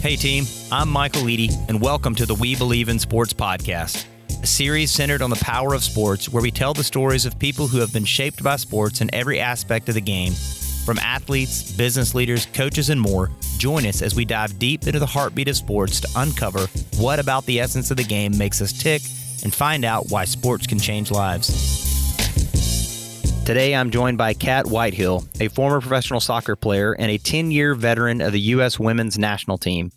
Hey, team, I'm Michael Eady, and welcome to the We Believe in Sports podcast, a series centered on the power of sports where we tell the stories of people who have been shaped by sports in every aspect of the game. From athletes, business leaders, coaches, and more, join us as we dive deep into the heartbeat of sports to uncover what about the essence of the game makes us tick and find out why sports can change lives. Today, I'm joined by Cat Whitehill, a former professional soccer player and a 10 year veteran of the U.S. women's national team.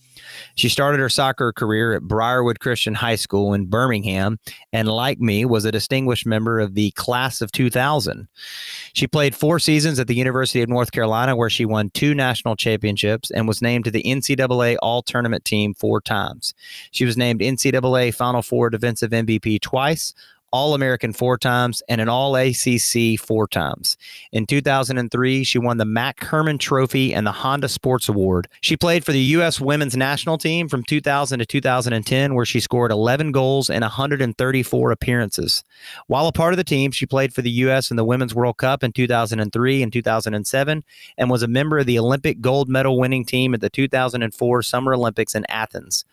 She started her soccer career at Briarwood Christian High School in Birmingham, and like me, was a distinguished member of the class of 2000. She played four seasons at the University of North Carolina, where she won two national championships and was named to the NCAA All Tournament team four times. She was named NCAA Final Four Defensive MVP twice, all American four times, and an All ACC four times. In 2003, she won the Mac Hermann Trophy and the Honda Sports Award. She played for the U.S. women's national team from 2000 to 2010, where she scored 11 goals in 134 appearances. While a part of the team, she played for the U.S. in the Women's World Cup in 2003 and 2007, and was a member of the Olympic gold medal winning team at the 2004 Summer Olympics in Athens.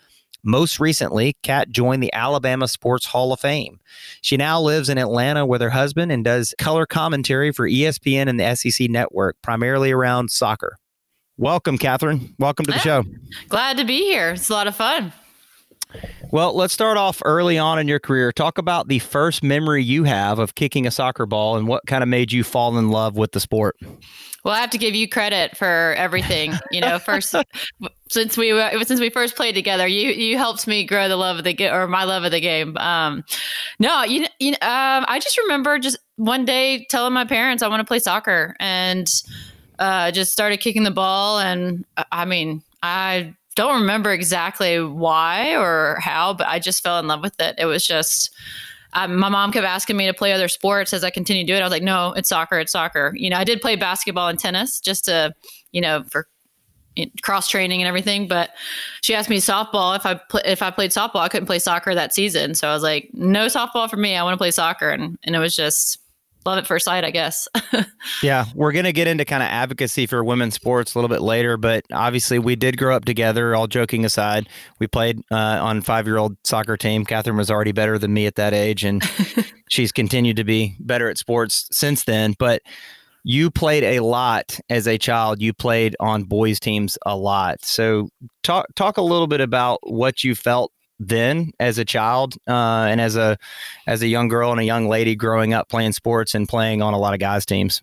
Most recently, Cat joined the Alabama Sports Hall of Fame. She now lives in Atlanta with her husband and does color commentary for ESPN and the SEC network, primarily around soccer. Welcome, Catherine. Welcome to the show. Glad to be here. It's a lot of fun. Well, let's start off early on in your career. Talk about the first memory you have of kicking a soccer ball and what kind of made you fall in love with the sport. Well, I have to give you credit for everything. You know, first since we since we first played together, you you helped me grow the love of the game or my love of the game. Um, no, you you um, I just remember just one day telling my parents I want to play soccer and uh, just started kicking the ball. And uh, I mean, I don't remember exactly why or how, but I just fell in love with it. It was just um, my mom kept asking me to play other sports as I continued to do it. I was like, no, it's soccer. It's soccer. You know, I did play basketball and tennis just to, you know, for cross training and everything. But she asked me softball if I pl- if I played softball, I couldn't play soccer that season. So I was like, no softball for me. I want to play soccer, and and it was just love at first sight, I guess. yeah, we're going to get into kind of advocacy for women's sports a little bit later, but obviously we did grow up together. All joking aside, we played uh, on five year old soccer team. Catherine was already better than me at that age, and she's continued to be better at sports since then. But you played a lot as a child. You played on boys teams a lot. So talk talk a little bit about what you felt then as a child uh, and as a as a young girl and a young lady growing up playing sports and playing on a lot of guys teams?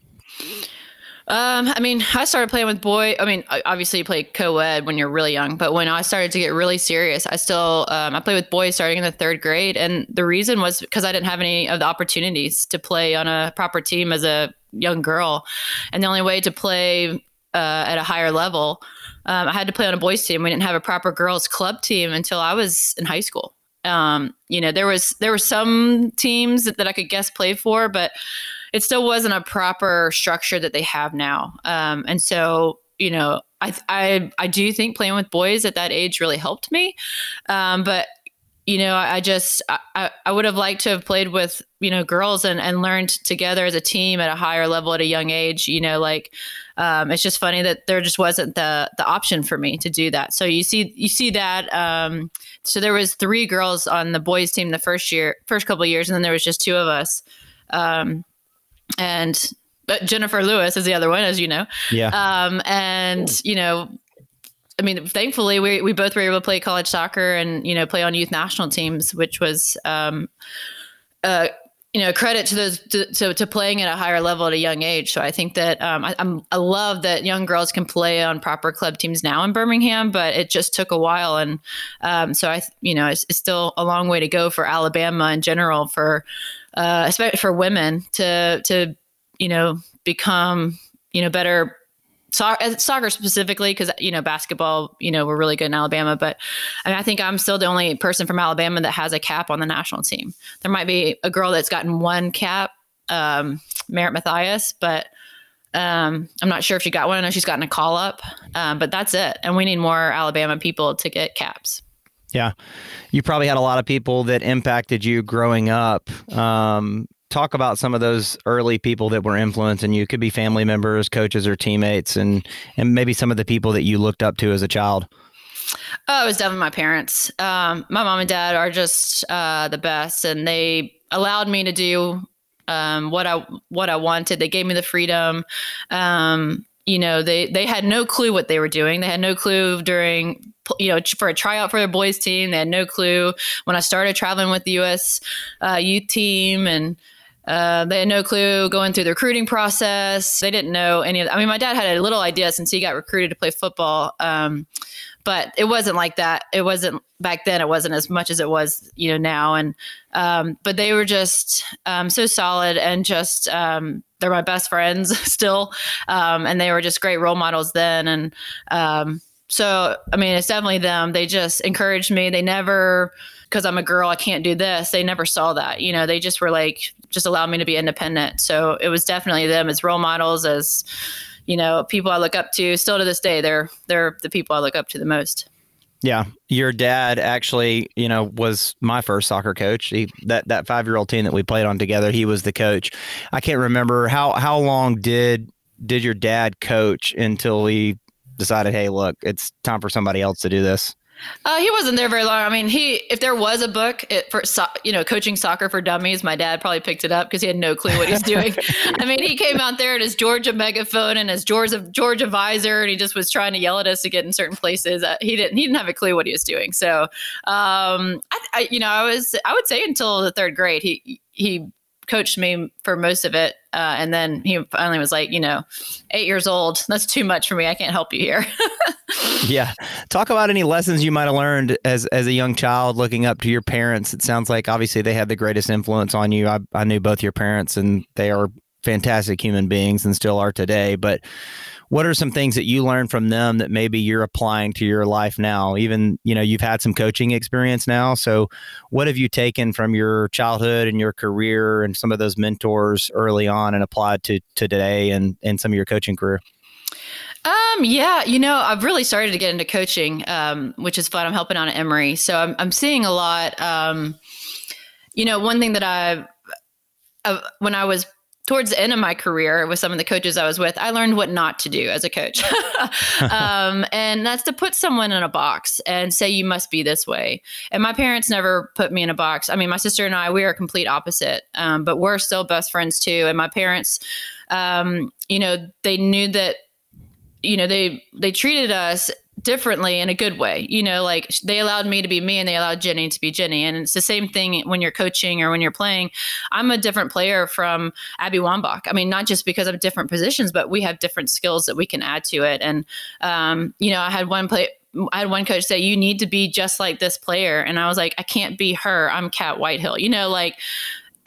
Um, I mean, I started playing with boy. I mean, obviously you play co-ed when you're really young, but when I started to get really serious, I still um, I played with boys starting in the third grade, and the reason was because I didn't have any of the opportunities to play on a proper team as a young girl, and the only way to play uh, at a higher level um, I had to play on a boys team. We didn't have a proper girls club team until I was in high school. Um, you know, there was there were some teams that, that I could guess play for, but it still wasn't a proper structure that they have now. Um, and so, you know, I, I I do think playing with boys at that age really helped me. Um, but you know, I, I just I, I would have liked to have played with you know girls and and learned together as a team at a higher level at a young age. You know, like um, it's just funny that there just wasn't the the option for me to do that. So you see you see that. Um, so there was three girls on the boys team the first year, first couple years, and then there was just two of us. Um, and but Jennifer Lewis is the other one, as you know. Yeah. Um, and you know, I mean, thankfully, we we both were able to play college soccer and you know play on youth national teams, which was um, uh, you know credit to those to, to, to, playing at a higher level at a young age. So i think that um, I, am I love that young girls can play on proper club teams now in birmingham but it just took a while. And um, so i you know it's, it's, still a long way to go for alabama in general for uh, especially for women to to you know become you know better uh, soccer specifically because you know basketball you know we're really good in alabama but I, mean, I think i'm still the only person from alabama that has a cap on the national team. There might be a girl that's gotten one cap um, merritt mathias but um, i'm not sure if she got one. I know she's gotten a call up um, but that's it. And we need more alabama people to get caps. Yeah. You probably had a lot of people that impacted you growing up. Um, talk about some of those early people that were influencing you. Could be family members, coaches, or teammates, and and maybe some of the people that you looked up to as a child. Oh, it was definitely my parents. Um, my mom and dad are just uh, the best, and they allowed me to do um, what I what I wanted. They gave me the freedom. Um, you know, they they had no clue what they were doing. They had no clue during you know for a tryout for their boys team. They had no clue when I started traveling with the U.S. Uh, youth team and. Uh, they had no clue going through the recruiting process. They didn't know any of. I mean, my dad had a little idea since he got recruited to play football, um, but it wasn't like that. It wasn't back then. It wasn't as much as it was, you know, now. And um, but they were just um, so solid and just um, they're my best friends still, um, and they were just great role models then. And um, so, I mean, it's definitely them. They just encouraged me. They never because I'm a girl, I can't do this. They never saw that. You know, they just were like, just allowed me to be independent. So it was definitely them as role models, as you know, people I look up to. Still to this day, they're they're the people I look up to the most. Yeah, your dad actually, you know, was my first soccer coach. He, that that five year old team that we played on together, he was the coach. I can't remember how how long did did your dad coach until he decided, hey, look, it's time for somebody else to do this. Uh, he wasn't there very long. I mean, he if there was a book it, for so, you know coaching soccer for dummies, my dad probably picked it up because he had no clue what he's doing. I mean, he came out there in his Georgia megaphone and his Georgia Georgia visor, and he just was trying to yell at us to get in certain places. Uh, he didn't he didn't have a clue what he was doing. So, um, I, I you know I was I would say until the third grade he he coached me for most of it. Uh, and then he finally was like, you know, eight years old, that's too much for me. I can't help you here. yeah. Talk about any lessons you might have learned as, as a young child looking up to your parents. It sounds like obviously they had the greatest influence on you. I, I knew both your parents and they are fantastic human beings and still are today. But what are some things that you learned from them that maybe you're applying to your life now even you know you've had some coaching experience now so what have you taken from your childhood and your career and some of those mentors early on and applied to, to today and, and some of your coaching career um, yeah, you know, I've really started to get into coaching, um, which is fun. I'm helping out at Emory. So I'm, I'm seeing a lot. Um, you know, one thing that I, uh, when I was towards the end of my career with some of the coaches I was with, I learned what not to do as a coach. um, and that's to put someone in a box and say, you must be this way. And my parents never put me in a box. I mean, my sister and I, we are complete opposite, um, but we're still best friends too. And my parents, um, you know, they knew that, you know, they, they treated us differently in a good way. You know, like they allowed me to be me and they allowed Jenny to be Jenny. And it's the same thing when you're coaching or when you're playing. I'm a different player from Abby Wambach. I mean, not just because of different positions, but we have different skills that we can add to it. And, um, you know, I had one play. I had one coach say, You need to be just like this player. And I was like, I can't be her. I'm Cat Whitehill. You know, like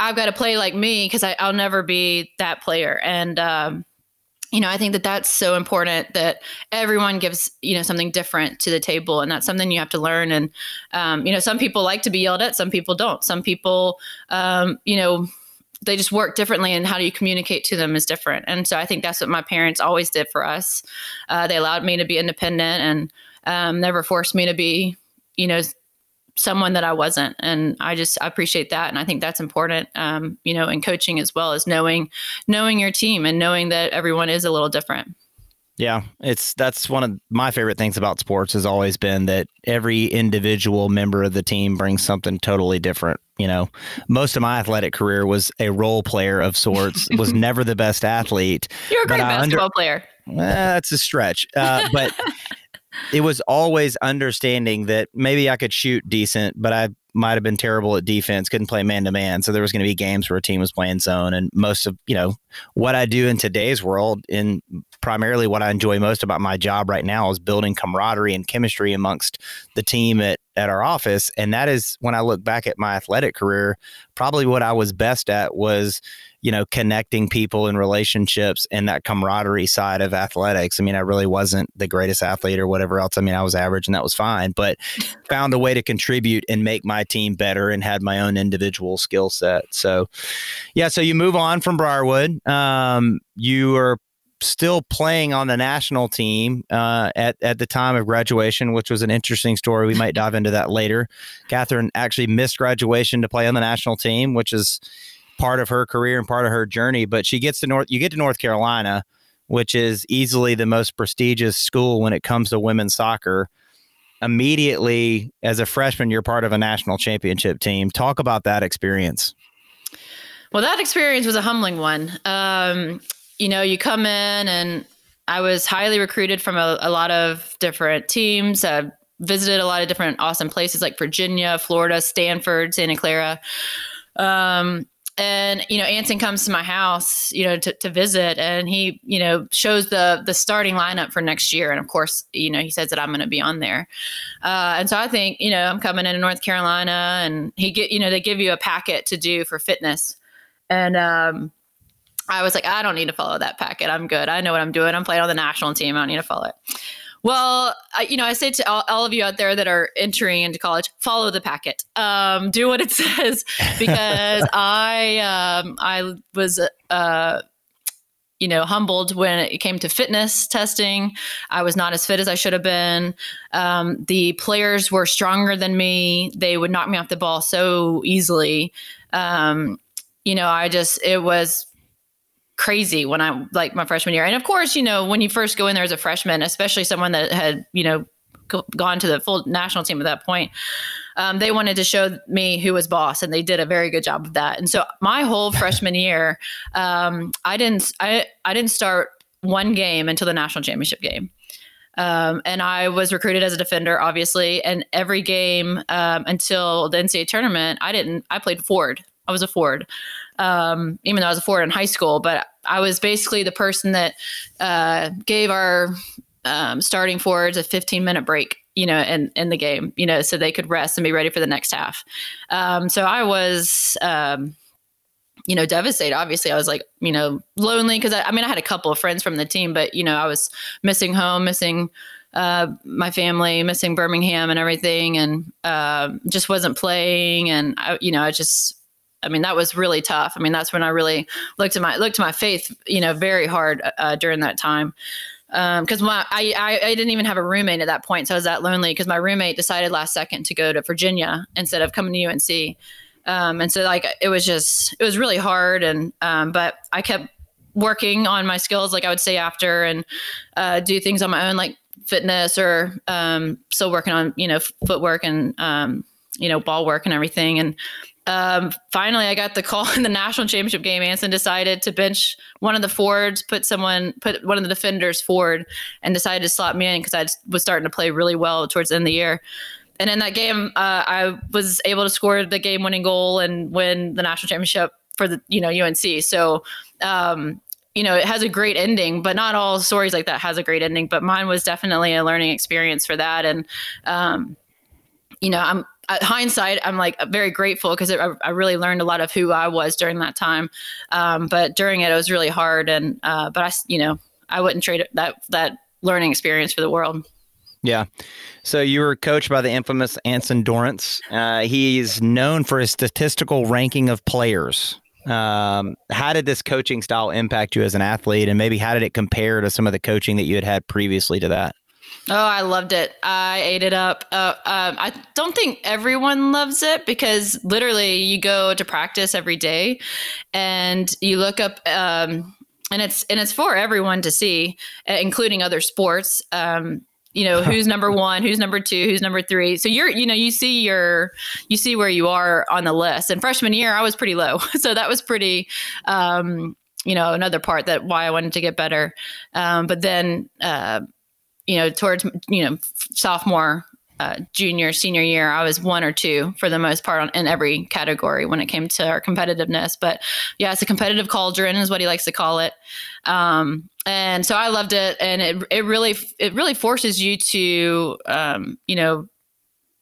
I've got to play like me because I'll never be that player. And, um, you know, I think that that's so important that everyone gives, you know, something different to the table. And that's something you have to learn. And, um, you know, some people like to be yelled at, some people don't. Some people, um, you know, they just work differently and how do you communicate to them is different. And so I think that's what my parents always did for us. Uh, they allowed me to be independent and um, never forced me to be, you know, someone that I wasn't. And I just I appreciate that. And I think that's important, um, you know, in coaching as well as knowing knowing your team and knowing that everyone is a little different. Yeah, it's that's one of my favorite things about sports has always been that every individual member of the team brings something totally different. You know, most of my athletic career was a role player of sorts. was never the best athlete. You're a great basketball under, player. that's a stretch, uh, but it was always understanding that maybe I could shoot decent, but I might have been terrible at defense, couldn't play man to man. So there was going to be games where a team was playing zone. And most of, you know, what I do in today's world, in primarily what I enjoy most about my job right now is building camaraderie and chemistry amongst the team at, at our office. And that is when I look back at my athletic career, probably what I was best at was you know, connecting people and relationships and that camaraderie side of athletics. I mean, I really wasn't the greatest athlete or whatever else. I mean, I was average and that was fine, but found a way to contribute and make my team better and had my own individual skill set. So, yeah, so you move on from Briarwood. Um, you are still playing on the national team uh, at at the time of graduation, which was an interesting story. We might dive into that later. Catherine actually missed graduation to play on the national team, which is part of her career and part of her journey. But she gets to North, you get to North Carolina, which is easily the most prestigious school when it comes to women's soccer. immediately as a freshman, you're part of a national championship team. Talk about that experience. Well, that experience was a humbling one. Um, you know, you come in and I was highly recruited from a, a lot of different teams. I visited a lot of different awesome places like Virginia, Florida, Stanford, Santa Clara. Um, and you know Anson comes to my house you know to, to visit and he you know shows the the starting lineup for next year. And of course you know he says that i'm going to be on there. Uh, and so i think you know i'm coming into north carolina and he get you know they give you a packet to do for fitness. And um, i was like i don't need to follow that packet. I'm good. I know what i'm doing. I'm playing on the national team. I don't need to follow it well, I, you know, I say to all, all, of you out there that are entering into college, follow the packet. Um, do what it says because I um, I was uh, you know humbled when it came to fitness testing. I was not as fit as I should have been. Um, the players were stronger than me. They would knock me off the ball so easily. Um, you know, I just it was crazy when I like my freshman year. And of course, you know, when you first go in there as a freshman, especially someone that had, you know, gone to the full national team at that point, um, they wanted to show me who was boss, and they did a very good job of that. And so my whole freshman year, um, I didn't, I, I didn't start one game until the national championship game. Um, and I was recruited as a defender, obviously. And every game um, until the NCAA tournament, I didn't. I played forward. I was a forward um, even though I was a forward in high school. But I was basically the person that uh, gave our um, starting forwards a 15 minute break, you know, in, in the game, you know, so they could rest and be ready for the next half. Um, so I was, um, you know, devastated. Obviously, I was like, you know, lonely because I, I, mean, I had a couple of friends from the team, but you know, I was missing home, missing uh, my family, missing Birmingham and everything, and uh, just wasn't playing. And I, you know, I just I mean, that was really tough. I mean, that's when I really looked at my looked at my faith, you know, very hard uh, during that time. Because um, my I, I, I didn't even have a roommate at that point, so I was that lonely. Because my roommate decided last second to go to Virginia instead of coming to UNC, um, and so like it was just it was really hard. And um, but I kept working on my skills, like I would say after, and uh, do things on my own, like fitness or um, still working on you know footwork and um, you know ball work and everything and um, finally, I got the call in the national championship game. Anson decided to bench one of the forwards, put someone, put one of the defenders forward, and decided to slot me in because I was starting to play really well towards the end of the year. And in that game, uh, I was able to score the game-winning goal and win the national championship for the you know UNC. So, um, you know, it has a great ending, but not all stories like that has a great ending. But mine was definitely a learning experience for that, and um, you know, I'm hindsight, I'm like very grateful because I, I, really learned a lot of who I was during that time. Um, but during it, it was really hard. And uh, but I, you know, I wouldn't trade that that learning experience for the world. Yeah. So you were coached by the infamous Anson Dorrance. Uh, he's known for his statistical ranking of players. Um, how did this coaching style impact you as an athlete, and maybe how did it compare to some of the coaching that you had had previously to that? Oh, I loved it. I ate it up. Uh, um, I don't think everyone loves it because literally you go to practice every day and you look up, um, and it's and it's for everyone to see, including other sports. Um, you know who's number one who's number two who's number three so you're you know you see your you see where you are on the list and freshman year i was pretty low so that was pretty um you know another part that why i wanted to get better um but then uh you know, towards, you know, sophomore, uh, junior, senior year, I was one or two for the most part on, in every category when it came to our competitiveness. But yeah, it's a competitive cauldron is what he likes to call it. Um, and so I loved it. And it, it really, it really forces you to, um, you know,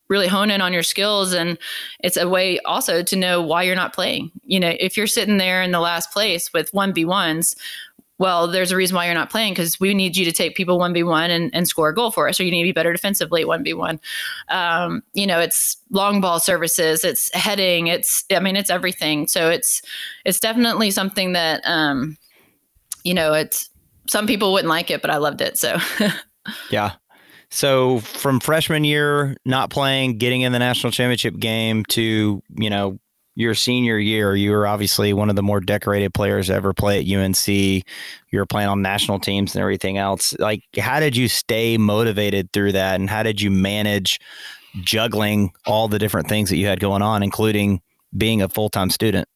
really hone in on your skills and it's a way also to know why you're not playing you know if you're sitting there in the last place with 1v1s well, there's a reason why you're not playing because we need you to take people 1v1 and, and score a goal for us, or you need to be better defensively 1v1. Um, you know, it's long ball services, it's heading, it's, I mean, it's everything. So it's, it's definitely something that, um, you know, it's, some people wouldn't like it, but I loved it. So, yeah. So from freshman year, not playing, getting in the national championship game to, you know, your senior year, you were obviously one of the more decorated players to ever play at UNC. You were playing on national teams and everything else. Like, how did you stay motivated through that, and how did you manage juggling all the different things that you had going on, including being a full time student?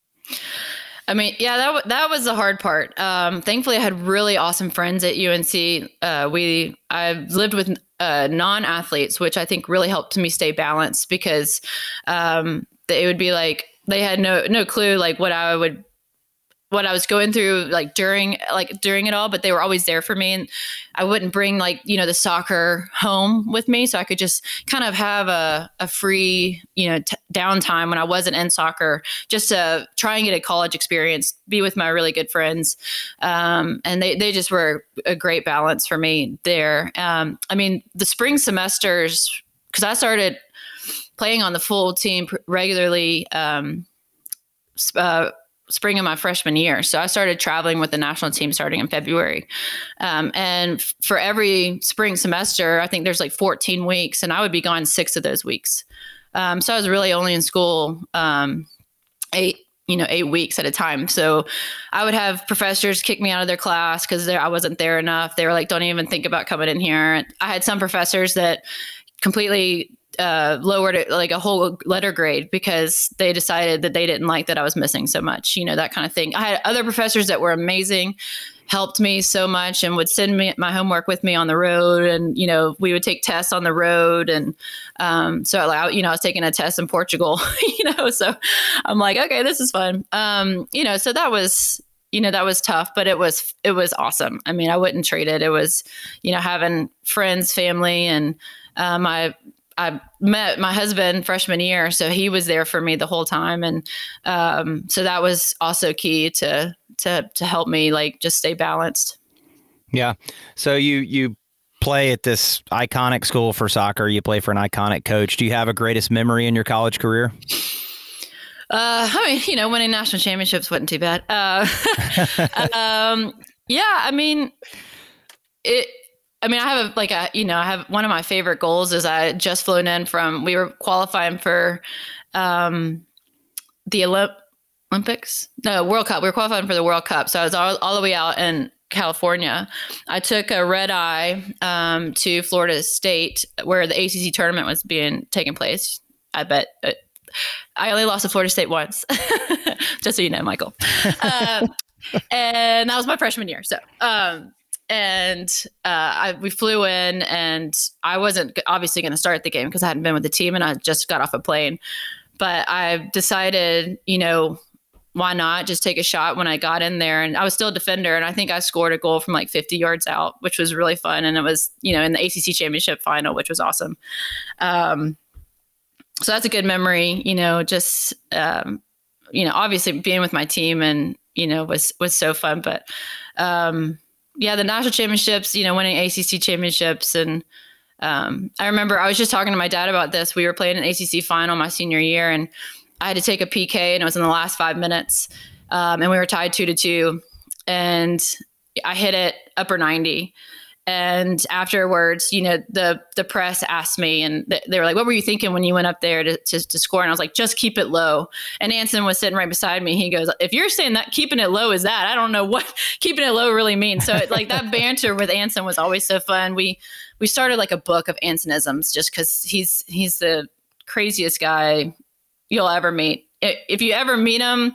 I mean, yeah, that w- that was the hard part. Um, thankfully, I had really awesome friends at UNC. Uh, we I lived with uh, non athletes, which I think really helped me stay balanced because um, it would be like they had no no clue like what I would what I was going through like during like during it all, but they were always there for me and I wouldn't bring like, you know, the soccer home with me. So I could just kind of have a, a free, you know, t- downtime when I wasn't in soccer, just to try and get a college experience, be with my really good friends. Um, and they, they just were a great balance for me there. Um, I mean, the spring semesters, cause I started playing on the full team regularly, um, uh, spring of my freshman year. So I started traveling with the national team starting in February. Um, and f- for every spring semester, I think there's like 14 weeks, and I would be gone six of those weeks. Um, so I was really only in school um, eight, you know, eight weeks at a time. So I would have professors kick me out of their class because I wasn't there enough. They were like, "Don't even think about coming in here." I had some professors that completely uh, lowered it like a whole letter grade because they decided that they didn't like that I was missing so much, you know, that kind of thing. I had other professors that were amazing, helped me so much, and would send me my homework with me on the road. And, you know, we would take tests on the road. And um, so, like, you know, I was taking a test in Portugal, you know, so I'm like, okay, this is fun. Um, you know, so that was, you know that was tough but it was it was awesome i mean i wouldn't trade it it was you know having friends family and uh, my I met my husband freshman year, so he was there for me the whole time, and um, so that was also key to to to help me like just stay balanced. Yeah. So you you play at this iconic school for soccer. You play for an iconic coach. Do you have a greatest memory in your college career? Uh, I mean, you know, winning national championships wasn't too bad. Uh, um, yeah, I mean, it I mean, I have a, like a, you know, I have one of my favorite goals is I just flown in from, we were qualifying for um, the Olymp- Olympics, no, World Cup. We were qualifying for the World Cup. So I was all, all the way out in California. I took a red eye um, to Florida State where the ACC tournament was being taken place. I bet. It, I only lost to Florida State once, just so you know, Michael. Uh, and that was my freshman year. So, um, and uh, I, we flew in, and I wasn't obviously going to start the game because I hadn't been with the team, and I just got off a plane. But I decided, you know, why not just take a shot when I got in there? And I was still a defender, and I think I scored a goal from like 50 yards out, which was really fun. And it was, you know, in the ACC championship final, which was awesome. Um, so that's a good memory, you know, just, um, you know, obviously being with my team and, you know, was, was so fun. But, um, yeah, the national championships, you know, winning ACC championships. And um, I remember I was just talking to my dad about this. We were playing an ACC final my senior year, and I had to take a PK, and it was in the last five minutes. Um, and we were tied two to two. And I hit it upper 90 and afterwards you know the the press asked me and th- they were like what were you thinking when you went up there to, to, to, score? And i was like just keep it low. And anson was sitting right beside me. He goes if you're saying that keeping it low is that? I don't know what keeping it low really means. So it, like that banter with anson was always so fun. We we started like a book of ansonisms just because he's he's the craziest guy you'll ever meet. If you ever meet him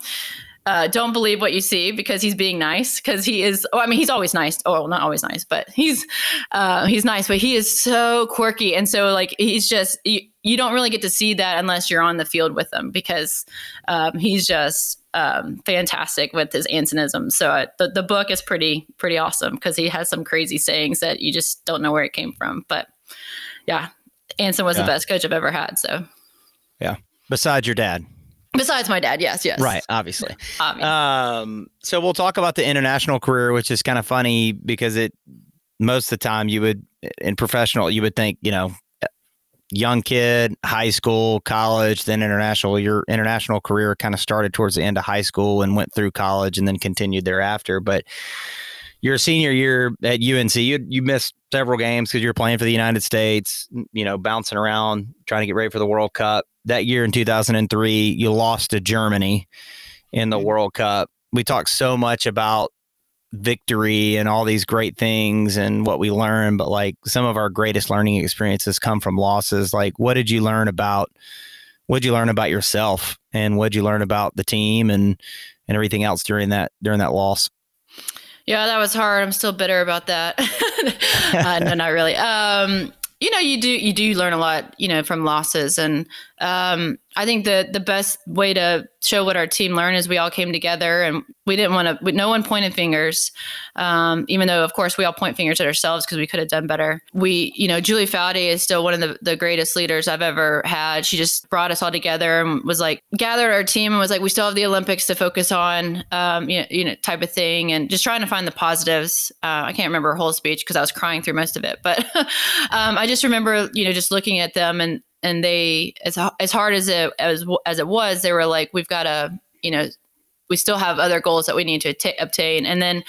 uh, don't believe what you see because he's being nice because he is oh i mean he's always nice. Oh not always nice but he's uh, he's nice but he is so quirky. And so like he's just you, you don't really get to see that unless you're on the field with him because um, he's just um, fantastic with his ansonism so uh, the, the book is pretty pretty awesome because he has some crazy sayings that you just don't know where it came from. But yeah anson was yeah. the best coach i've ever had so. Yeah. Besides your dad Besides my dad, yes, yes. Right, obviously. obviously. Um, so we'll talk about the international career, which is kind of funny because it most of the time you would in professional you would think you know young kid, high school, college, then international. Your international career kind of started towards the end of high school and went through college and then continued thereafter. But your senior year at UNC, you you missed several games because you were playing for the United States, you know, bouncing around, trying to get ready for the World Cup that year in 2003, you lost to Germany in the. World Cup. We talked so much about victory and all these great things and what we learn, but like some of our greatest learning experiences come from losses. Like, what did you learn about? What did you learn about yourself, and what did you learn about the team and and everything else during that during that loss? Yeah, that was hard. I'm still bitter about that. uh, no, not really. Um, you know, you do you do learn a lot, you know, from losses, and um, I think the the best way to show what our team learned is we all came together and we didn't want to. No one pointed fingers, um, even though of course we all point fingers at ourselves because we could have done better. We, you know, Julie Foudy is still one of the, the greatest leaders I've ever had. She just brought us all together and was like gathered our team and was like, we still have the Olympics to focus on, um, you know, you know, type of thing, and just trying to find the positives. Uh, I can't remember her whole speech because I was crying through most of it, but um, I just remember, you know, just looking at them and and they as as hard as it as as it was, they were like, we've got to, you know, we still have other goals that we need to t- obtain, and then,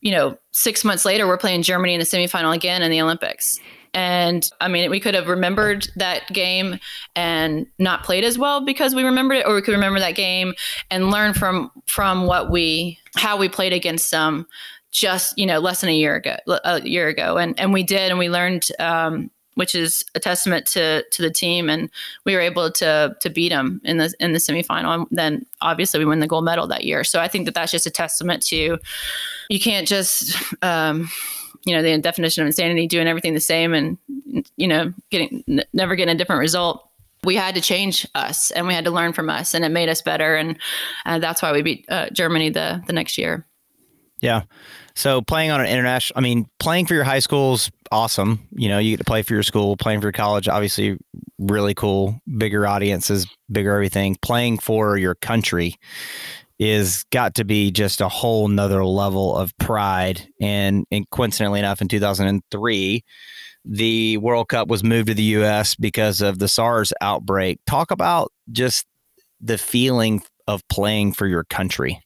you know, six months later, we're playing Germany in the semifinal again in the Olympics. And I mean, we could have remembered that game and not played as well because we remembered it, or we could remember that game and learn from from what we how we played against them just you know less than a year ago a year ago and and we did and we learned um, which is a testament to to the team. And we were able to to beat them in the in the semifinal. And then obviously we win the gold medal that year. So I think that that's just a testament to you can't just. Um, you know the definition of insanity doing everything the same and you know getting n- never getting a different result we had to change us and we had to learn from us and it made us better and uh, that's why we beat uh, germany the the next year yeah so playing on an international, I mean, playing for your high school is awesome. You know, you get to play for your school. Playing for your college, obviously, really cool. Bigger audiences, bigger everything. Playing for your country is got to be just a whole nother level of pride. And, and coincidentally enough, in 2003, the World Cup was moved to the U.S. because of the SARS outbreak. Talk about just the feeling of playing for your country.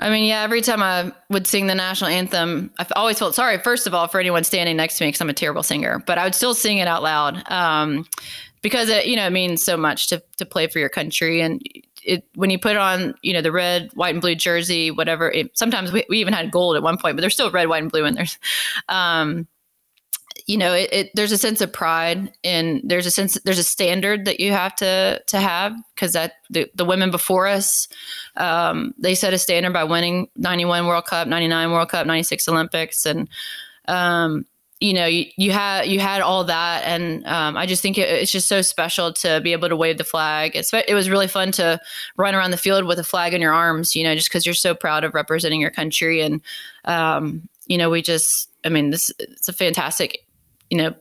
I mean, yeah, every time I would sing the national anthem, I've always felt sorry, first of all, for anyone standing next to me because I'm a terrible singer, but I would still sing it out loud um, because it, you know, it means so much to, to play for your country. And it, when you put on, you know, the red, white, and blue jersey, whatever, it, sometimes we, we even had gold at one point, but there's still red, white, and blue in there. Um, you know, it, it, there's a sense of pride and there's a sense there's a standard that you have to to have because that the, the women before us um, they set a standard by winning 91 World Cup, 99 World Cup, 96 Olympics, and um, you know you, you had you had all that, and um, I just think it, it's just so special to be able to wave the flag. It's, it was really fun to run around the field with a flag in your arms, you know, just because you're so proud of representing your country, and um, you know we just I mean, this it's a fantastic you know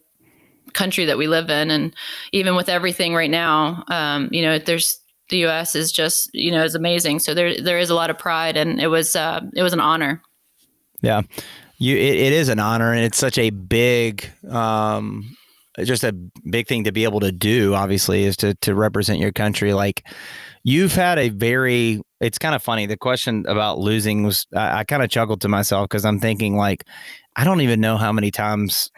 country that we live in. And even with everything right now um, you know there's the us is just you know is amazing. So there there is a lot of pride and it was uh, it was an honor. Yeah. You it, it is an honor and it's such a big um just a big thing to be able to do obviously is to to represent your country. Like you've had a very it's kind of funny. The question about losing was i, I kind of chuckled to myself because i'm thinking like i don't even know how many times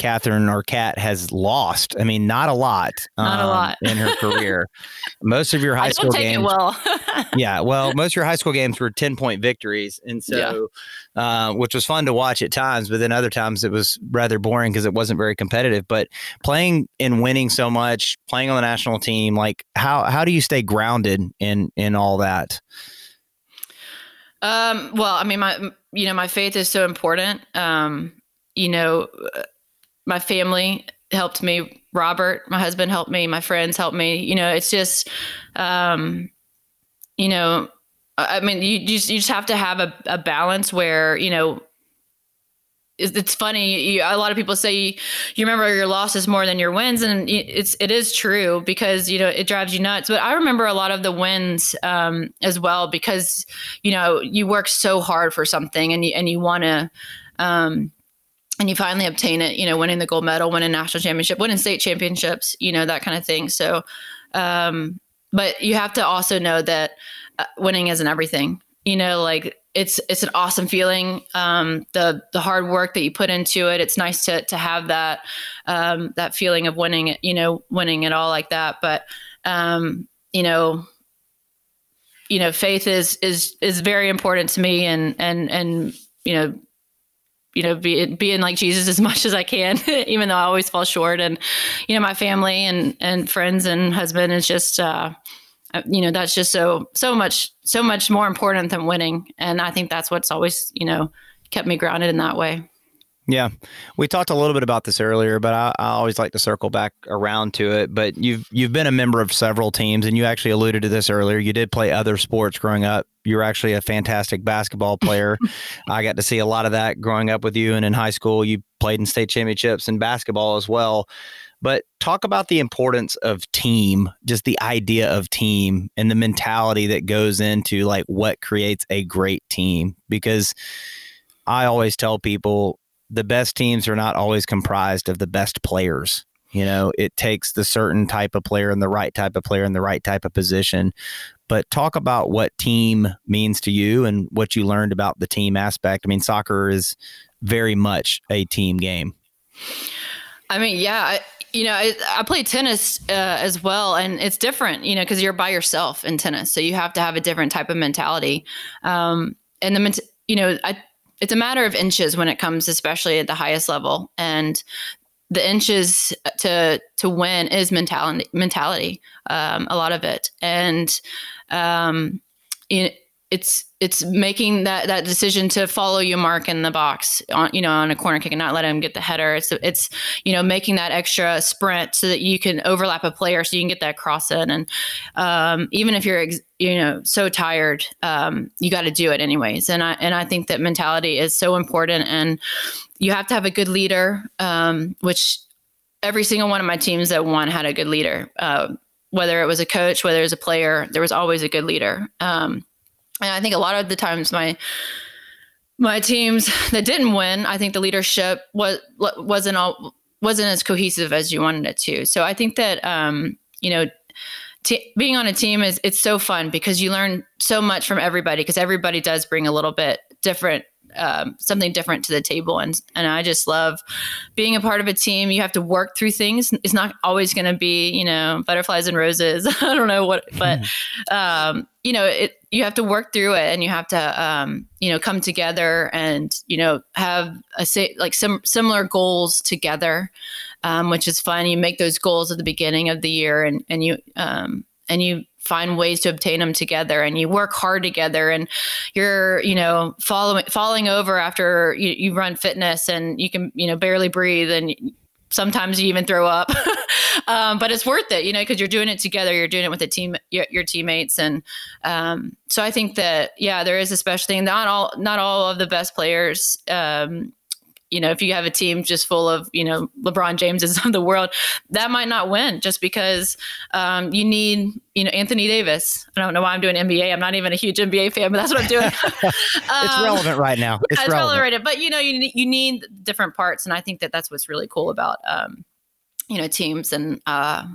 Catherine or Cat has lost. I mean, not a lot. Not um, a lot in her career. most of your high school games. well. yeah, well, most of your high school games were ten point victories, and so, yeah. uh, which was fun to watch at times, but then other times it was rather boring because it wasn't very competitive. But playing and winning so much, playing on the national team, like how how do you stay grounded in in all that? Um, well, I mean, my you know, my faith is so important. Um, you know, my family helped me. Robert, my husband, helped me. My friends helped me. You know, it's just, um, you know, I mean, you, you just, you just have to have a, a balance where you know it's funny. You, a lot of people say you, you, remember your losses more than your wins, and it's it is true because you know it drives you nuts. But I remember a lot of the wins um, as well because you know you work so hard for something, and you and you want to. Um, and you finally obtain it, you know, winning the gold medal, winning national championship, winning state championships, you know, that kind of thing. So, um, but you have to also know that uh, winning isn't everything. You know, like it's it's an awesome feeling. Um, the the hard work that you put into it. It's nice to to have that um, that feeling of winning. You know, winning it all like that. But um, you know, you know, faith is is is very important to me, and and and you know, you know, be, being like Jesus as much as I can, even though I always fall short. And you know, my family and and friends and husband is just, uh, uh, you know, that's just so so much so much more important than winning. And I think that's what's always you know kept me grounded in that way. Yeah, we talked a little bit about this earlier, but I, I, always like to circle back around to it. But you've you've been a member of several teams, and you actually alluded to this earlier. You did play other sports growing up. You were actually a fantastic basketball player. I got to see a lot of that growing up with you, and in high school, you played in state championships in basketball as well. But talk about the importance of team, just the idea of team, and the mentality that goes into like what creates a great team. Because I always tell people the best teams are not always comprised of the best players. You know, it takes the certain type of player and the right type of player in the right type of position. But talk about what team means to you and what you learned about the team aspect. I mean, soccer is very much a team game. I mean, yeah, I, you know, I, I play tennis uh, as well, and it's different, you know, because you're by yourself in tennis, so you have to have a different type of mentality. Um, and the, you know, I it's a matter of inches when it comes, especially at the highest level. And the inches to to win is mentality. Mentality, um, a lot of it, and um, it, it's it's making that that decision to follow your mark in the box on you know on a corner kick and not let him get the header. It's it's you know making that extra sprint so that you can overlap a player so you can get that cross in. And um, even if you're ex- you know so tired, um, you got to do it anyways. And I and I think that mentality is so important. And you have to have a good leader, um, which every single one of my teams that won had a good leader. Uh, whether it was a coach, whether it was a player, there was always a good leader. Um, and I think a lot of the times my my teams that didn't win, I think the leadership was wasn't all wasn't as cohesive as you wanted it to. So I think that um, you know t- being on a team is it's so fun because you learn so much from everybody because everybody does bring a little bit different um, something different to the table. And and I just love being a part of a team. You have to work through things. It's not always going to be you know butterflies and roses. I don't know what but um, you know it you have to work through it and you have to um, you know come together and you know have a say like some similar goals together um, which is fun. You make those goals at the beginning of the year and and you um, and you find ways to obtain them together and you work hard together and you're you know following falling over after you, you run fitness and you can you know barely breathe and sometimes you even throw up. Um, but it's worth it you know because you're doing it together you're doing it with a team your, your teammates and um, so i think that yeah there is a special thing not all not all of the best players um, you know, if you have a team just full of, you know, LeBron Jameses of the world, that might not win just because um, you need, you know, Anthony Davis. I don't know why I'm doing NBA. I'm not even a huge NBA fan, but that's what I'm doing. um, it's relevant right now. It's, it's relevant. relevant. But, you know, you, you need different parts. And I think that that's what's really cool about, um, you know, teams and, uh,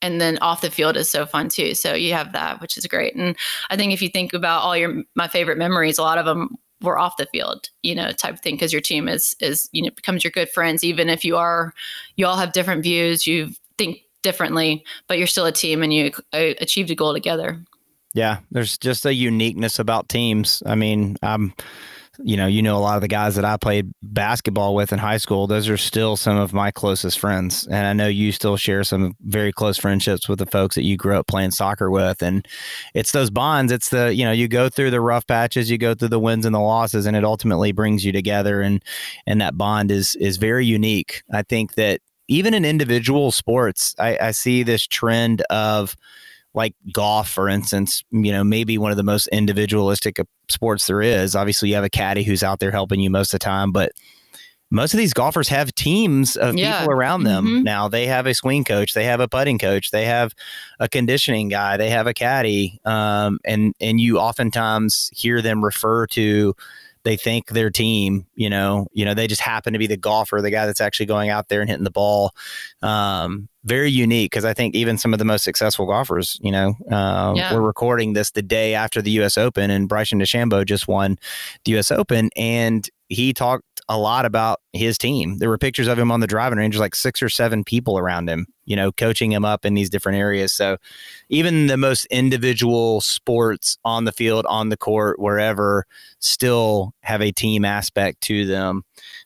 and then off the field is so fun too. So you have that, which is great. And I think if you think about all your my favorite memories, a lot of them we're off the field, you know, type of thing. Because your team is is you know becomes your good friends, even if you are you all have different views, you think differently, but you're still a team and you achieved a goal together. Yeah, there's just a uniqueness about teams. I mean, I'm you know, you know a lot of the guys that I played basketball with in high school. Those are still some of my closest friends, and I know you still share some very close friendships with the folks that you grew up playing soccer with. And it's those bonds. It's the you know you go through the rough patches, you go through the wins and the losses, and it ultimately brings you together. And and that bond is is very unique. I think that even in individual sports, I, I see this trend of like golf, for instance, you know, maybe one of the most individualistic sports there is. Obviously, you have a caddy who's out there helping you most of the time, but most of these golfers have teams of yeah. people around them. Mm-hmm. Now they have a swing coach, they have a putting coach, they have a conditioning guy, they have a caddy, um, and and you oftentimes hear them refer to they thank their team. You know, you know, they just happen to be the golfer, the guy that's actually going out there and hitting the ball. Um, very unique because I think even some of the most successful golfers, you know, uh, yeah. we're recording this the day after the U.S. Open, and Bryson DeChambeau just won the U.S. Open, and he talked a lot about his team. There were pictures of him on the driving range, like six or seven people around him, you know, coaching him up in these different areas. So even the most individual sports on the field, on the court, wherever, still have a team aspect to them.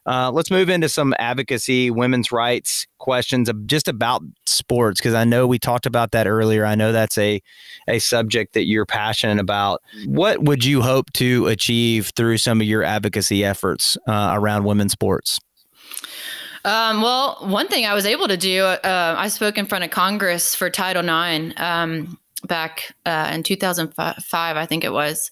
Uh, let's move into some advocacy, women's rights questions just about sports, because I know we talked about that earlier. I know that's a, a subject that you're passionate about. What would you hope to achieve through some of your advocacy efforts uh, around women's sports? Um, well, one thing I was able to do, uh, I spoke in front of Congress for Title IX um, back uh, in 2005, I think it was.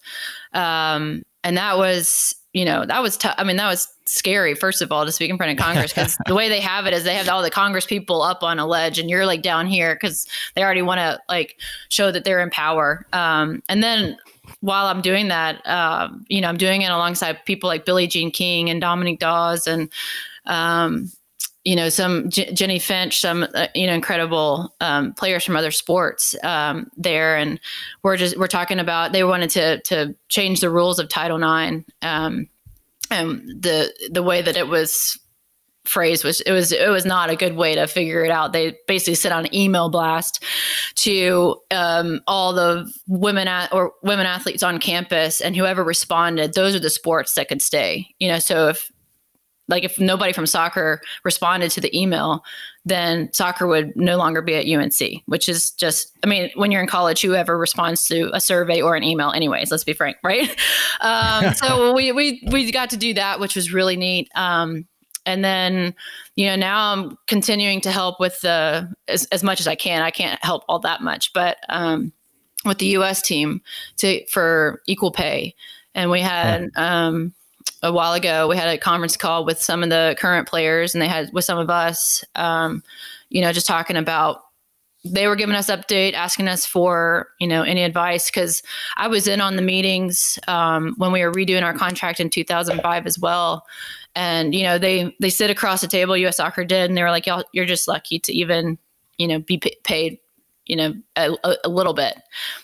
Um, and that was, you know, that was tough. I mean, that was scary, first of all, to speak in front of Congress because the way they have it is they have all the Congress people up on a ledge and you're like down here because they already want to like show that they're in power. Um, and then while I'm doing that, uh, you know, I'm doing it alongside people like Billie Jean King and Dominique Dawes and, um, you know, some J- Jennie Finch, some uh, you know incredible um, players from other sports um, there, and we're just we're talking about they wanted to to change the rules of Title IX, um, and the the way that it was phrase was it was it was not a good way to figure it out. They basically sent out an email blast to um, all the women at, or women athletes on campus, and whoever responded, those are the sports that could stay. You know, so if like if nobody from soccer responded to the email, then soccer would no longer be at UNC, which is just, I mean, when you're in college, whoever responds to a survey or an email, anyways, let's be frank, right? Um, so we, we, we got to do that, which was really neat. Um, and then, you know, now I'm continuing to help with the, as, as much as I can. I can't help all that much, but, um, with the U.S. team to, for equal pay. And we had, um, a while ago, we had a conference call with some of the current players, and they had with some of us, um, you know, just talking about. They were giving us update, asking us for you know any advice because I was in on the meetings um, when we were redoing our contract in 2005 as well, and you know they they sit across the table. U.S. Soccer did, and they were like, "Y'all, you're just lucky to even you know be p- paid." You know, a, a little bit.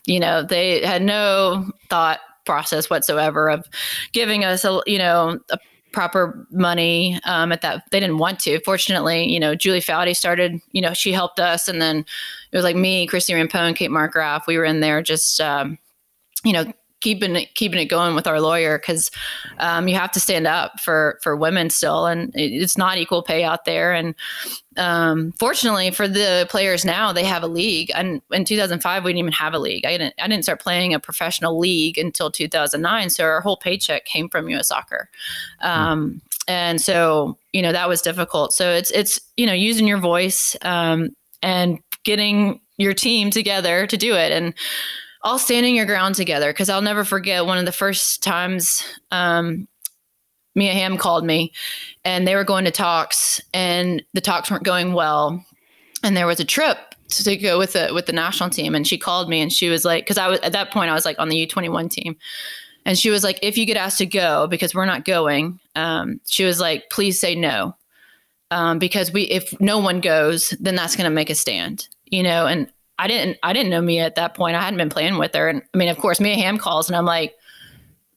You know, they had no thought process whatsoever of giving us a you know a proper money um, at that they didn't want to. Fortunately you know julie foudy started you know she helped us and then it was like me Christie Rampone kate markgraf we were in there just um, you know keeping it keeping it going with our lawyer because um, you have to stand up for for women still, and it's not equal pay out there. And um, fortunately for the players now, they have a league. And in 2005, we didn't even have a league. I didn't I didn't start playing a professional league until 2009. So our whole paycheck came from U.S. Soccer. Um, and so you know that was difficult. So it's it's you know using your voice um, and getting your team together to do it and all standing your ground together because I'll never forget one of the first times um, Mia Hamm called me and they were going to talks and the talks weren't going well. And there was a trip to go with the with the national team and she called me and she was like because I was at that point I was like on the U21 team and she was like if you get asked to go because we're not going um, she was like please say no um, because we if no one goes then that's going to make a stand you know and I didn't I didn't know Mia at that point. I hadn't been playing with her, and I mean, of course, Mia Hamm calls, and I'm like,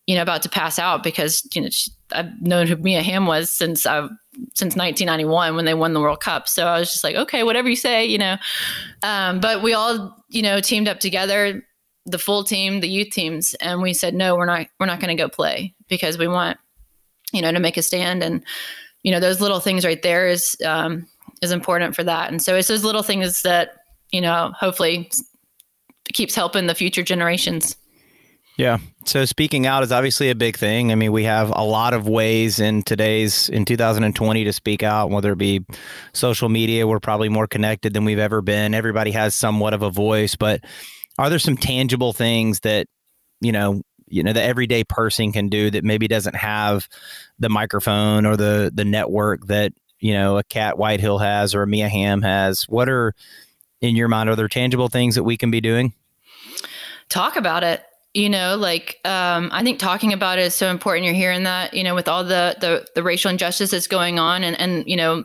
you know, about to pass out because you know she, I've known who Mia Hamm was since I since 1991 when they won the World Cup. So I was just like, okay, whatever you say, you know. Um, but we all you know teamed up together, the full team, the youth teams, and we said no, we're not we're not going to go play because we want you know to make a stand and you know those little things right there is um, is important for that. And so it's those little things that you know, hopefully keeps helping the future generations. Yeah. So speaking out is obviously a big thing. I mean, we have a lot of ways in today's in 2020 to speak out, whether it be social media, we're probably more connected than we've ever been. Everybody has somewhat of a voice, but are there some tangible things that, you know, you know, the everyday person can do that maybe doesn't have the microphone or the the network that, you know, a Cat Whitehill has or a Mia Hamm has? What are in your mind? Are there tangible things that we can be doing? Talk about it. you know like um, i think talking about it is so important you're hearing that you know with all the the, the racial injustice that's going on and and you know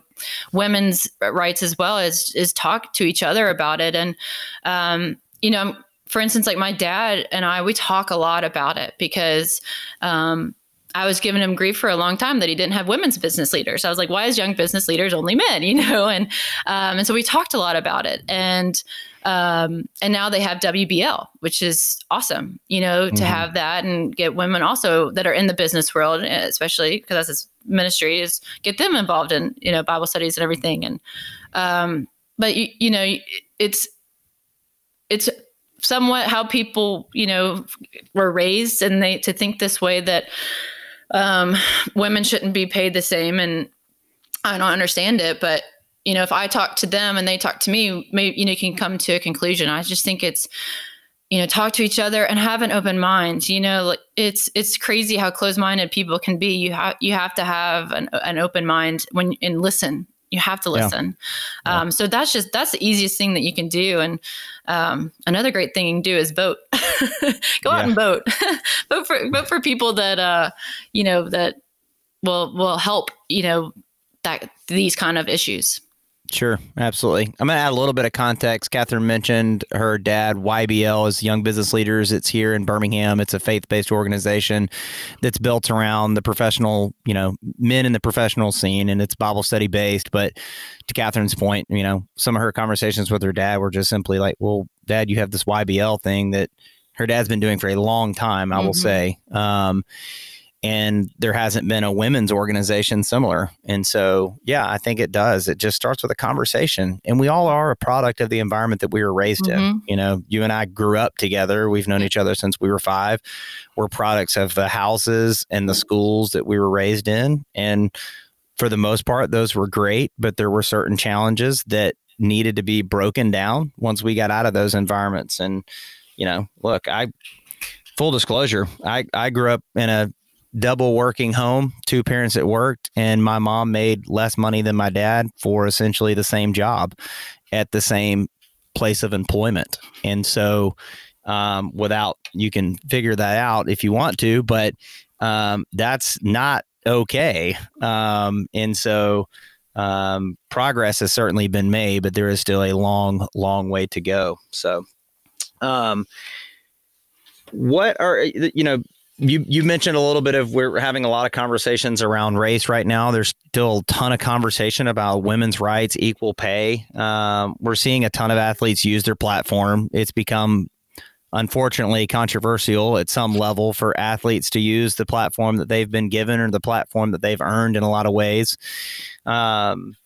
women's rights as well is is talk to each other about it and um, you know for instance like my dad and i we talk a lot about it because um, I was giving him grief for a long time that he didn't have women's business leaders. I was like, why is young business leaders only men? You know, and um, and so we talked a lot about it, and um, and now they have WBL, which is awesome. You know, mm-hmm. to have that and get women also that are in the business world, especially because that's his ministry, is get them involved in you know Bible studies and everything. And um, but you, you know, it's it's somewhat how people you know were raised and they to think this way that um, women shouldn't be paid the same. And I don't understand it, but you know, if I talk to them and they talk to me, maybe you know, you can come to a conclusion. I just think it's you know talk to each other and have an open mind you know it's it's crazy how closed-minded people can be you have you have to have an, an open mind when and listen you have to listen. Yeah. Um, so that's just that's the easiest thing that you can do. And um, another great thing you can do is vote. Go yeah. out and vote. Vote for vote for people that uh you know that will will help you know that these kind of issues Sure, absolutely. I'm going to add a little bit of context. Catherine mentioned her dad, YBL, is Young Business Leaders. It's here in Birmingham. It's a faith based organization that's built around the professional, you know, men in the professional scene, and it's Bible study based. But to Catherine's point, you know, some of her conversations with her dad were just simply like, well, dad, you have this YBL thing that her dad's been doing for a long time, I mm-hmm. will say. Um, and there hasn't been a women's organization similar. And so, yeah, I think it does. It just starts with a conversation. And we all are a product of the environment that we were raised mm-hmm. in. You know, you and I grew up together. We've known each other since we were five. We're products of the houses and the schools that we were raised in. And for the most part, those were great, but there were certain challenges that needed to be broken down once we got out of those environments. And, you know, look, I, full disclosure, I, I grew up in a double working home, two parents that worked, and my mom made less money than my dad for essentially the same job at the same place of employment. And so, um, without you can figure that out if you want to, but um, that's not okay. Um, and so, um, progress has certainly been made, but there is still a long, long way to go. So, um, what are you know you you mentioned a little bit of we're having a lot of conversations around race right now. There's still a ton of conversation about women's rights, equal pay. Um, we're seeing a ton of athletes use their platform. It's become unfortunately controversial at some level for athletes to use the platform that they've been given or the platform that they've earned in a lot of ways. Um,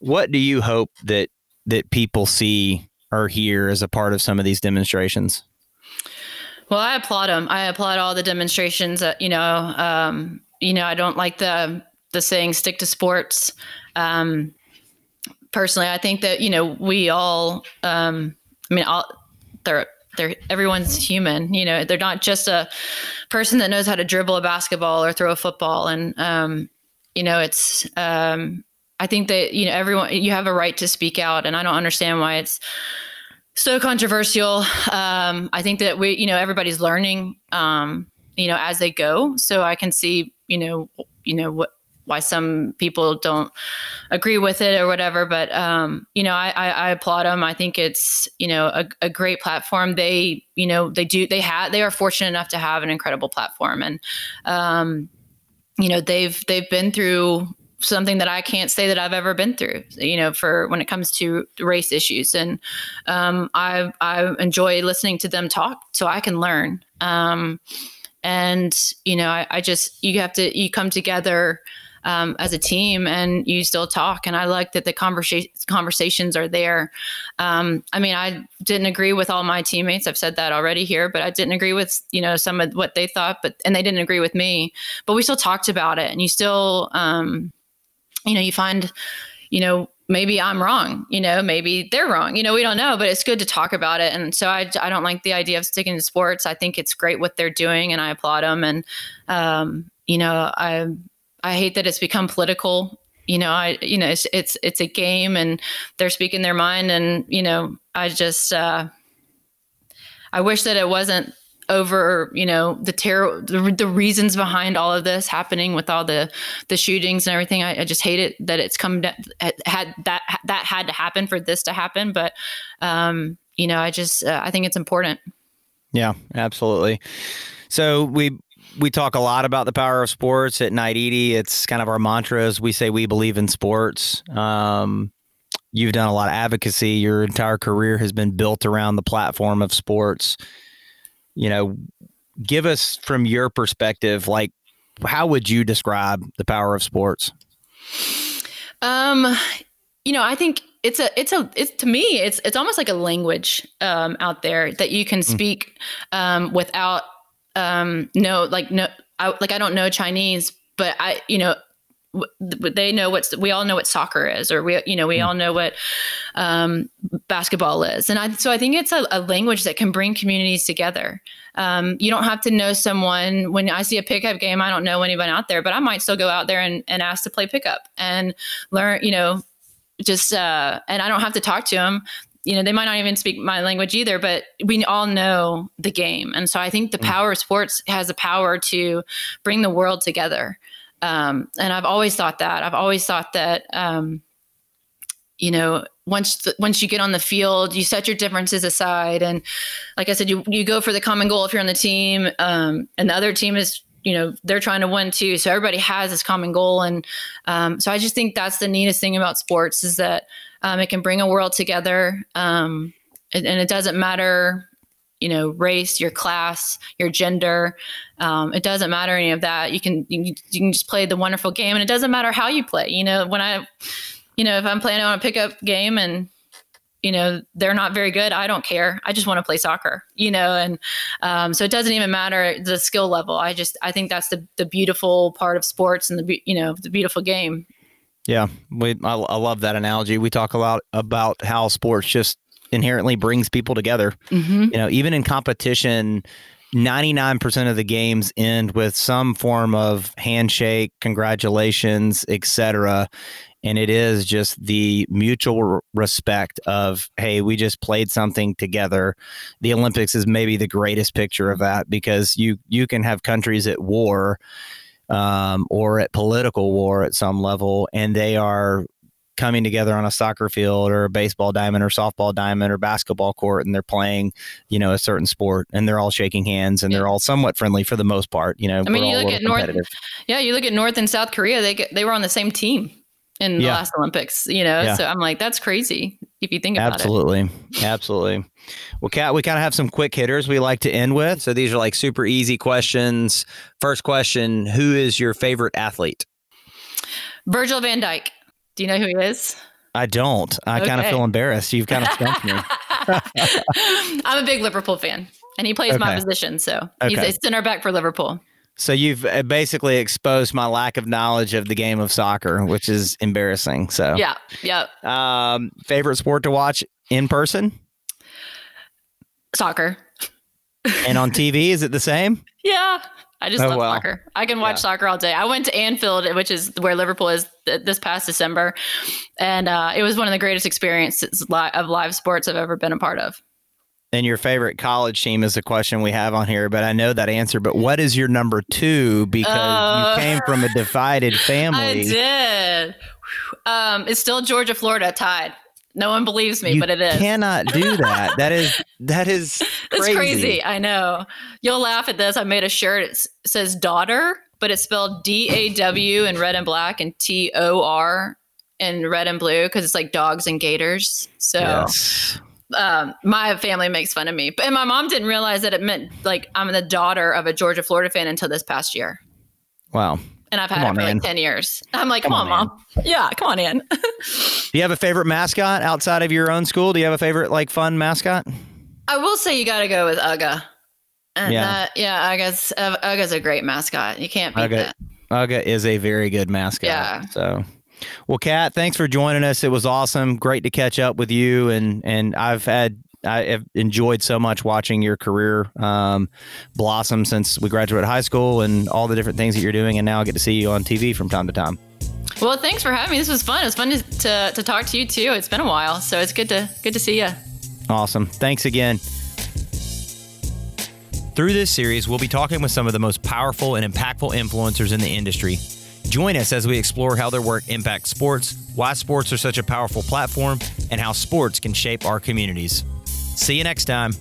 what do you hope that that people see or hear as a part of some of these demonstrations? Well, I applaud them. I applaud all the demonstrations. That, you know, um, you know, I don't like the the saying "stick to sports." Um, personally, I think that you know we all. Um, I mean, all they're they're everyone's human. You know, they're not just a person that knows how to dribble a basketball or throw a football. And um, you know, it's um, I think that you know everyone you have a right to speak out, and I don't understand why it's so controversial. Um, I think that we, you know, everybody's learning, um, you know, as they go. So I can see, you know, you know what why some people don't agree with it or whatever. But um, you know, I, I, I, applaud them. I think it's you know a, a great platform. They you know they do they have they are fortunate enough to have an incredible platform, and um, you know they've they've been through something that I can't say that I've ever been through, you know, for when it comes to race issues. And um, I, I enjoy listening to them talk so I can learn. Um, and, you know, I, I, just, you have to, you come together um, as a team and you still talk. And I like that the conversation conversations are there. Um, I mean, I didn't agree with all my teammates. I've said that already here, but I didn't agree with, you know, some of what they thought, but, and they didn't agree with me, but we still talked about it and you still, um, you know, you find, you know, maybe I'm wrong, you know, maybe they're wrong, you know, we don't know, but it's good to talk about it. And so I, I don't like the idea of sticking to sports. I think it's great what they're doing and I applaud them. And, um, you know, I, I hate that it's become political. You know, I, you know, it's, it's, it's a game and they're speaking their mind. And, you know, I just, uh, I wish that it wasn't over you know the terror the, the, reasons behind all of this happening with all the the shootings and everything. I, I just hate it that it's come to, had that that had to happen for this to happen. But um you know i just uh, i think it's important. Yeah absolutely. So we we talk a lot about the power of sports at Knight Eady it's kind of our mantras. We say we believe in sports. Um you've done a lot of advocacy. Your entire career has been built around the platform of sports you know, give us from your perspective, like how would you describe the power of sports? Um, you know, I think it's a it's a it's to me it's it's almost like a language um, out there that you can mm. speak um, without um, no like no I, like I don't know Chinese, but I you know they know what's we all know what soccer is or we you know we mm. all know what um, basketball is. And I, so i think it's a, a, language that can bring communities together. Um, you don't have to know someone when i see a pickup game i don't know anyone out there but i might still go out there and, and ask to play pickup and learn you know just uh, and i don't have to talk to them you know they might not even speak my language either but we all know the game. And so i think the mm. power of sports has the power to bring the world together um, and I've always thought that. I've always thought that, um, you know, once the, once you get on the field, you set your differences aside, and like I said, you you go for the common goal if you're on the team, um, and the other team is you know they're trying to win too. So everybody has this common goal, and um, so I just think that's the neatest thing about sports is that um, it can bring a world together, um, and, and it doesn't matter you know race your class your gender um, it doesn't matter any of that. You can you, you, can just play the wonderful game and it doesn't matter how you play. You know when i you know if i'm playing on a pickup game and you know they're not very good i don't care. I just want to play soccer you know and um, so it doesn't even matter the skill level. I just i think that's the the beautiful part of sports and the you know the beautiful game. Yeah we I, I love that analogy. We talk a lot about how sports just inherently brings people together. Mm-hmm. You know, even in competition, 99% of the games end with some form of handshake, congratulations, etc. And it is just the mutual respect of, hey, we just played something together. The Olympics is maybe the greatest picture of that because you you can have countries at war um, or at political war at some level, and they are coming together on a soccer field or a baseball diamond or softball diamond or basketball court and they're playing, you know, a certain sport and they're all shaking hands and they're all somewhat friendly for the most part. You know, I mean, you look at North, yeah, you look at North and South Korea, they get, they were on the same team in the last Olympics, you know? Yeah. So I'm like, that's crazy if you think about Absolutely. it. Absolutely. Absolutely. Well, Cat, we kind of have some quick hitters we like to end with. So these are like super easy questions. First question Who is your favorite athlete? Virgil van Dijk. Do you know who he is? I don't. I okay. kind of feel embarrassed. You've kind of stumped me. I'm a big Liverpool fan, and he plays okay. my position, so okay. he's a center back for Liverpool. So you've uh, basically exposed my lack of knowledge of the game of soccer, which is embarrassing. So yeah, yeah. Um, favorite sport to watch in person? Soccer. and on TV, is it the same? Yeah. I just oh, love well. soccer. I can watch yeah. soccer all day. I went to Anfield, which is where Liverpool is th- this past December, and uh, it was one of the greatest experiences li- of live sports I've ever been a part of. And your favorite college team is a question we have on here, but I know that answer. But what is your number two? Because uh, you came from a divided family. I did. Um, it's still Georgia, Florida tied. No one believes me, you but it is. Cannot do that. that is that is crazy. It's crazy. I know. You'll laugh at this. I made a shirt. It says daughter, but it's spelled D A W in red and black and T O R in red and blue because it's like dogs and gators. So yes. um, my family makes fun of me, and my mom didn't realize that it meant like I'm the daughter of a Georgia Florida fan until this past year. Wow and I've had on, it for like 10 years. I'm like, come, come on, on mom. Yeah, come on in. Do you have a favorite mascot outside of your own school? Do you have a favorite like fun mascot? I will say you got to go with Uga. And yeah. That, yeah, Uga's, uh, Uga's a great mascot. You can't beat Uga, that. Uga is a very good mascot. Yeah. So, well, Cat, thanks for joining us. It was awesome. Great to catch up with you. And, and I've had I have enjoyed so much watching your career um, blossom since we graduated high school and all the different things that you're doing. And now I get to see you on TV from time to time. Well, thanks for having me. This was fun. It was fun to, to, to talk to you too. It's been a while, so it's good to good to see you. Awesome. Thanks again. Through this series, we'll be talking with some of the most powerful and impactful influencers in the industry. Join us as we explore how their work impacts sports, why sports are such a powerful platform, and how sports can shape our communities. See you next time.